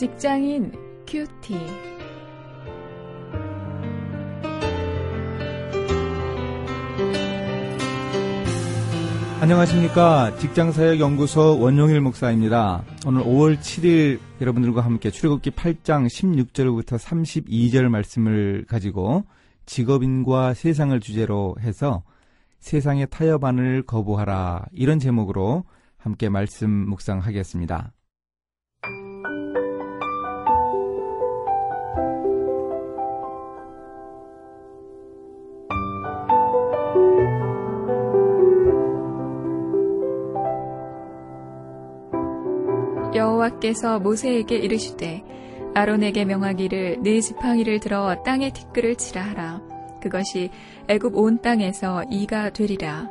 직장인 큐티. 안녕하십니까. 직장사역연구소 원용일 목사입니다. 오늘 5월 7일 여러분들과 함께 출애굽기 8장 16절부터 32절 말씀을 가지고 직업인과 세상을 주제로 해서 세상의 타협안을 거부하라 이런 제목으로 함께 말씀 묵상하겠습니다. 여호와께서 모세에게 이르시되 아론에게 명하기를 네 지팡이를 들어 땅에 티끌을 치라 하라. 그것이 애굽 온 땅에서 이가 되리라.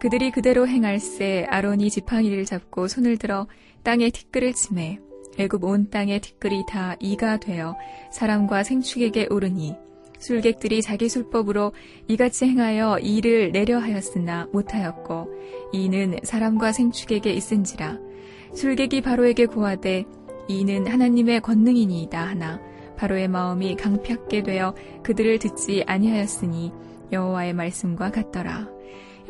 그들이 그대로 행할세 아론이 지팡이를 잡고 손을 들어 땅에 티끌을 치매 애굽 온 땅의 티끌이 다 이가 되어 사람과 생축에게 오르니 술객들이 자기 술법으로 이같이 행하여 이를 내려 하였으나 못하였고 이는 사람과 생축에게 있은지라 술객이 바로에게 고하되 이는 하나님의 권능이니이다 하나 바로의 마음이 강팍게 되어 그들을 듣지 아니하였으니 여호와의 말씀과 같더라.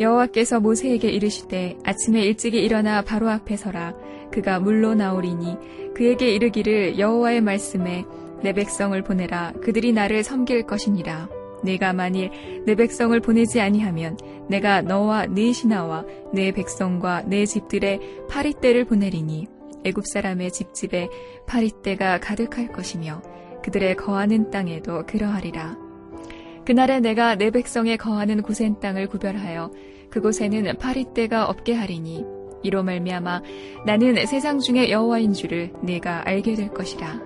여호와께서 모세에게 이르시되 아침에 일찍이 일어나 바로 앞에 서라. 그가 물로 나오리니 그에게 이르기를 여호와의 말씀에 내 백성을 보내라. 그들이 나를 섬길 것이니라 내가 만일 내 백성을 보내지 아니하면 내가 너와 네 신하와 내 백성과 내 집들의 파리떼를 보내리니 애굽 사람의 집집에 파리떼가 가득할 것이며 그들의 거하는 땅에도 그러하리라. 그날에 내가 내 백성의 거하는 고센 땅을 구별하여 그곳에는 파리떼가 없게 하리니 이로 말미암아 나는 세상 중에 여호와인 줄을 내가 알게 될 것이라.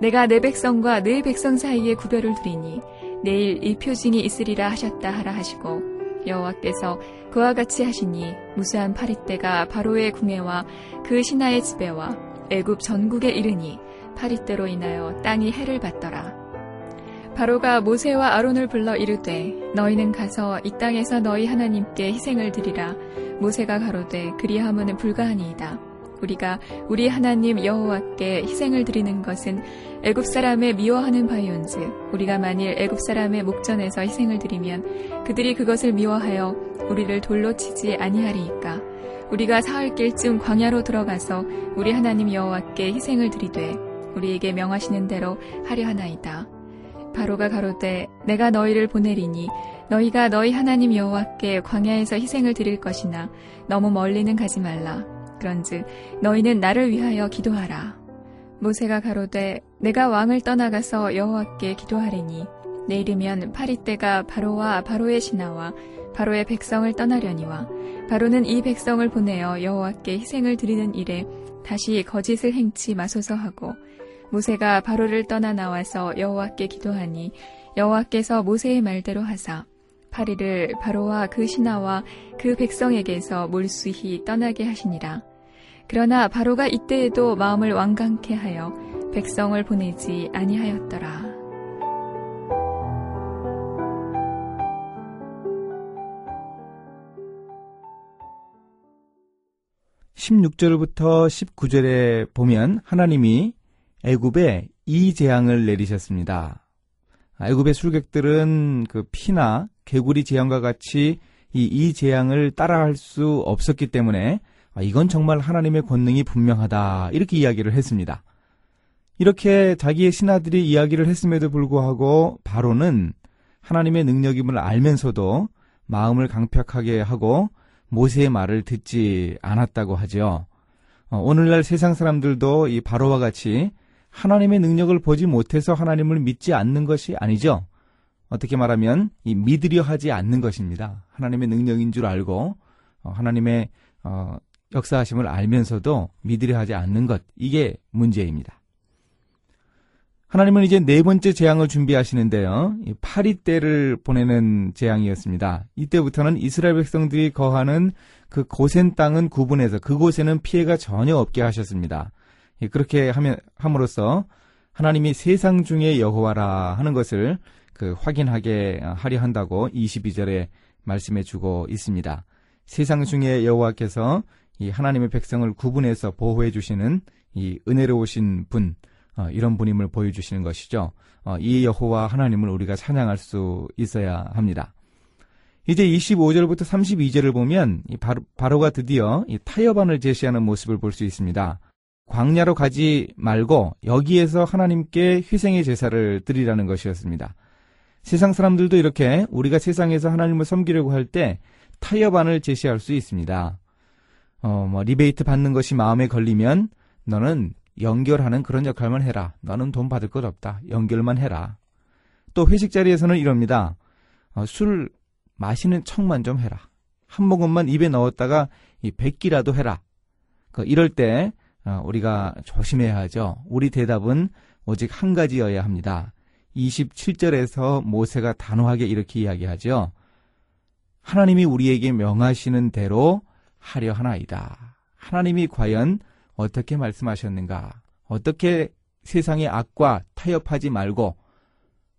내가 내 백성과 내 백성 사이에 구별을 두리니 내일 이 표징이 있으리라 하셨다 하라 하시고 여호와께서 그와 같이 하시니 무수한 파리떼가 바로의 궁에와 그 신하의 집에와 애굽 전국에 이르니 파리떼로 인하여 땅이 해를 받더라. 바로가 모세와 아론을 불러 이르되 너희는 가서 이 땅에서 너희 하나님께 희생을 드리라. 모세가 가로되 그리하면은 불가하니이다. 우리가 우리 하나님 여호와께 희생을 드리는 것은 애굽 사람의 미워하는 바이온즉 우리가 만일 애굽 사람의 목전에서 희생을 드리면 그들이 그것을 미워하여 우리를 돌로 치지 아니하리이까? 우리가 사흘 길쯤 광야로 들어가서 우리 하나님 여호와께 희생을 드리되 우리에게 명하시는 대로 하려 하나이다. 바로가 가로되 내가 너희를 보내리니 너희가 너희 하나님 여호와께 광야에서 희생을 드릴 것이나 너무 멀리는 가지 말라 그런즉 너희는 나를 위하여 기도하라. 모세가 가로되 내가 왕을 떠나가서 여호와께 기도하리니 내일이면 파리떼가 바로와 바로의 신하와 바로의 백성을 떠나려니와 바로는 이 백성을 보내어 여호와께 희생을 드리는 일에 다시 거짓을 행치 마소서 하고 모세가 바로를 떠나 나와서 여호와께 기도하니 여호와께서 모세의 말대로 하사 파리를 바로와 그 신하와 그 백성에게서 몰수히 떠나게 하시니라. 그러나 바로가 이때에도 마음을 완강케 하여 백성을 보내지 아니하였더라. 16절부터 19절에 보면 하나님이 애굽에 이 재앙을 내리셨습니다. 애굽의 술객들은 그 피나 개구리 재앙과 같이 이, 이 재앙을 따라할 수 없었기 때문에 아, 이건 정말 하나님의 권능이 분명하다. 이렇게 이야기를 했습니다. 이렇게 자기의 신하들이 이야기를 했음에도 불구하고 바로는 하나님의 능력임을 알면서도 마음을 강팍하게 하고 모세의 말을 듣지 않았다고 하죠. 어, 오늘날 세상 사람들도 이 바로와 같이 하나님의 능력을 보지 못해서 하나님을 믿지 않는 것이 아니죠. 어떻게 말하면 이 믿으려 하지 않는 것입니다. 하나님의 능력인 줄 알고 어, 하나님의 어, 역사하심을 알면서도 믿으려 하지 않는 것, 이게 문제입니다. 하나님은 이제 네 번째 재앙을 준비하시는데요. 파리 때를 보내는 재앙이었습니다. 이때부터는 이스라엘 백성들이 거하는 그 고센 땅은 구분해서 그곳에는 피해가 전혀 없게 하셨습니다. 그렇게 하면 함으로써 하나님이 세상 중에 여호와라 하는 것을 그 확인하게 하려 한다고 22절에 말씀해 주고 있습니다. 세상 중에 여호와께서 이 하나님의 백성을 구분해서 보호해 주시는 이 은혜로우신 분, 어, 이런 분임을 보여주시는 것이죠. 어, 이 여호와 하나님을 우리가 찬양할 수 있어야 합니다. 이제 25절부터 32절을 보면 바로, 바로 가 드디어 타협안을 제시하는 모습을 볼 수 있습니다. 광야로 가지 말고 여기에서 하나님께 희생의 제사를 드리라는 것이었습니다. 세상 사람들도 이렇게 우리가 세상에서 하나님을 섬기려고 할 때 타협안을 제시할 수 있습니다. 어, 뭐 리베이트 받는 것이 마음에 걸리면 너는 연결하는 그런 역할만 해라. 너는 돈 받을 것 없다. 연결만 해라. 또 회식 자리에서는 이럽니다. 어, 술 마시는 척만 좀 해라. 한 모금만 입에 넣었다가 이 백기라도 해라. 그 이럴 때 어, 우리가 조심해야 하죠. 우리 대답은 오직 한 가지여야 합니다. 27절에서 모세가 단호하게 이렇게 이야기하죠. 하나님이 우리에게 명하시는 대로 하려 하나이다. 하나님이 과연 어떻게 말씀하셨는가? 어떻게 세상의 악과 타협하지 말고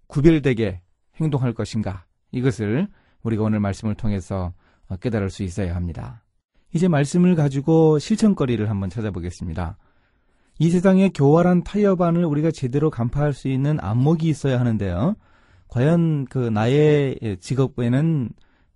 구별되게 행동할 것인가? 이것을 우리가 오늘 말씀을 통해서 깨달을 수 있어야 합니다. 이제 말씀을 가지고 실천거리를 한번 찾아보겠습니다. 이 세상의 교활한 타협안을 우리가 제대로 간파할 수 있는 안목이 있어야 하는데요. 과연 그 나의 직업에는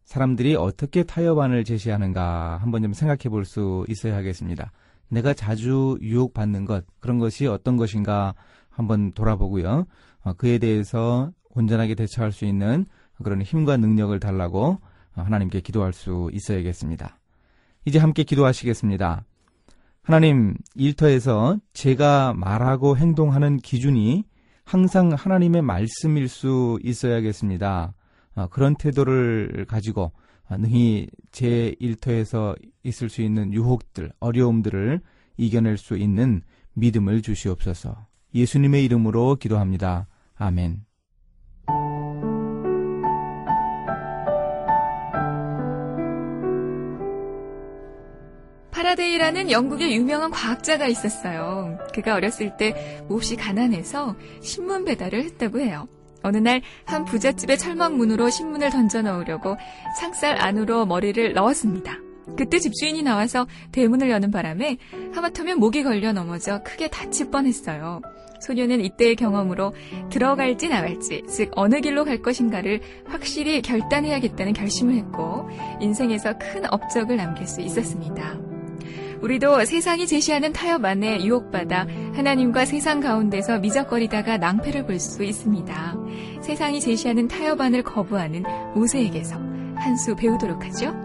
사람들이 어떻게 타협안을 제시하는가 한번 좀 생각해 볼 수 있어야 하겠습니다. 내가 자주 유혹받는 것, 그런 것이 어떤 것인가 한번 돌아보고요. 어, 그에 대해서 온전하게 대처할 수 있는 그런 힘과 능력을 달라고 하나님께 기도할 수 있어야겠습니다. 이제 함께 기도하시겠습니다. 하나님, 일터에서 제가 말하고 행동하는 기준이 항상 하나님의 말씀일 수 있어야겠습니다. 어, 그런 태도를 가지고 능히 제 일터에서 있을 수 있는 유혹들, 어려움들을 이겨낼 수 있는 믿음을 주시옵소서. 예수님의 이름으로 기도합니다. 아멘. 파라데이라는 영국의 유명한 과학자가 있었어요. 그가 어렸을 때 몹시 가난해서 신문 배달을 했다고 해요. 어느 날 한 부잣집의 철망문으로 신문을 던져 넣으려고 창살 안으로 머리를 넣었습니다. 그때 집주인이 나와서 대문을 여는 바람에 하마터면 목이 걸려 넘어져 크게 다칠 뻔했어요. 소녀는 이때의 경험으로 들어갈지 나갈지, 즉 어느 길로 갈 것인가를 확실히 결단해야겠다는 결심을 했고 인생에서 큰 업적을 남길 수 있었습니다. 우리도 세상이 제시하는 타협 안에 유혹받아 하나님과 세상 가운데서 미적거리다가 낭패를 볼 수 있습니다. 세상이 제시하는 타협안을 거부하는 모세에게서 한 수 배우도록 하죠.